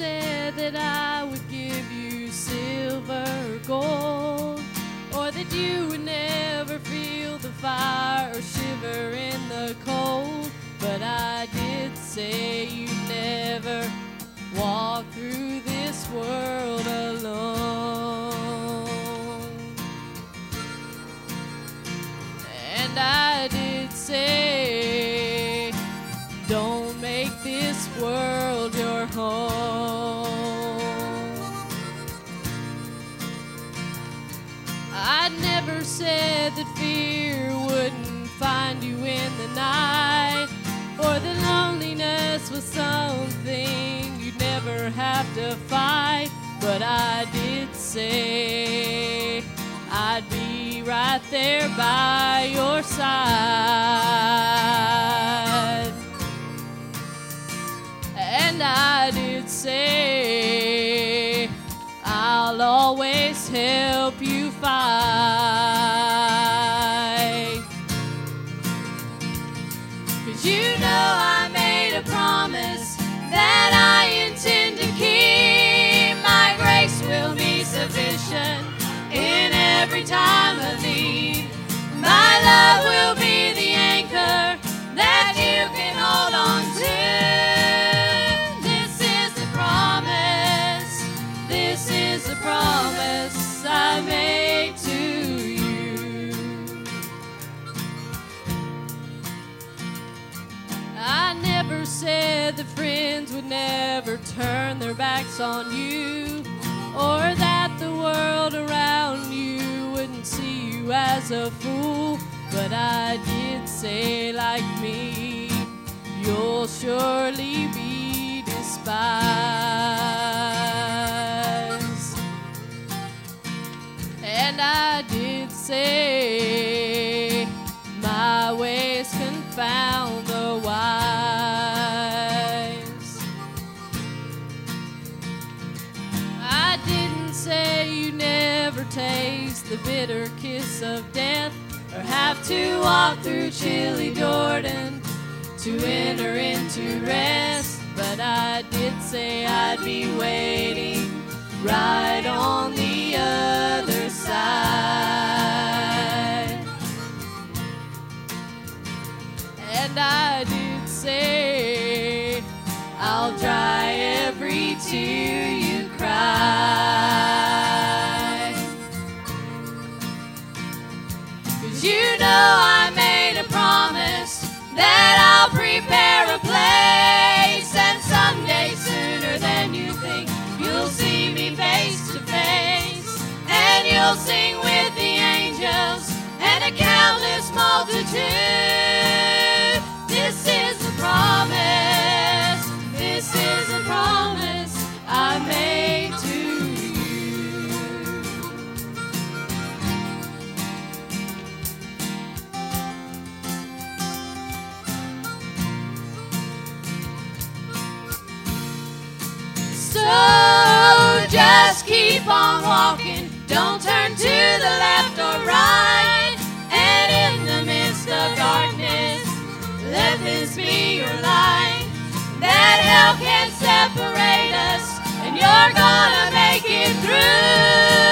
said that I would give you silver or gold, or that you would never feel the fire or shiver in the cold. But I did say you'd never walk through this world never said that fear wouldn't find you in the night, or that loneliness was something you'd never have to fight. But I did say I'd be right there by your side. And I did say I'll always help you fight. Never said that friends would never turn their backs on you, or that the world around you wouldn't see you as a fool. But I did say, like me, you'll surely be despised. And I did say, my ways confound the wise. The bitter kiss of death or have to walk through chilly Jordan to enter into rest. But I did say I'd be waiting right on the other side. And I did say I'll dry every tear you cry. Know keep on walking, don't turn to the left or right. And in the midst of darkness, let this be your light. That hell can't separate us, and you're gonna make it through.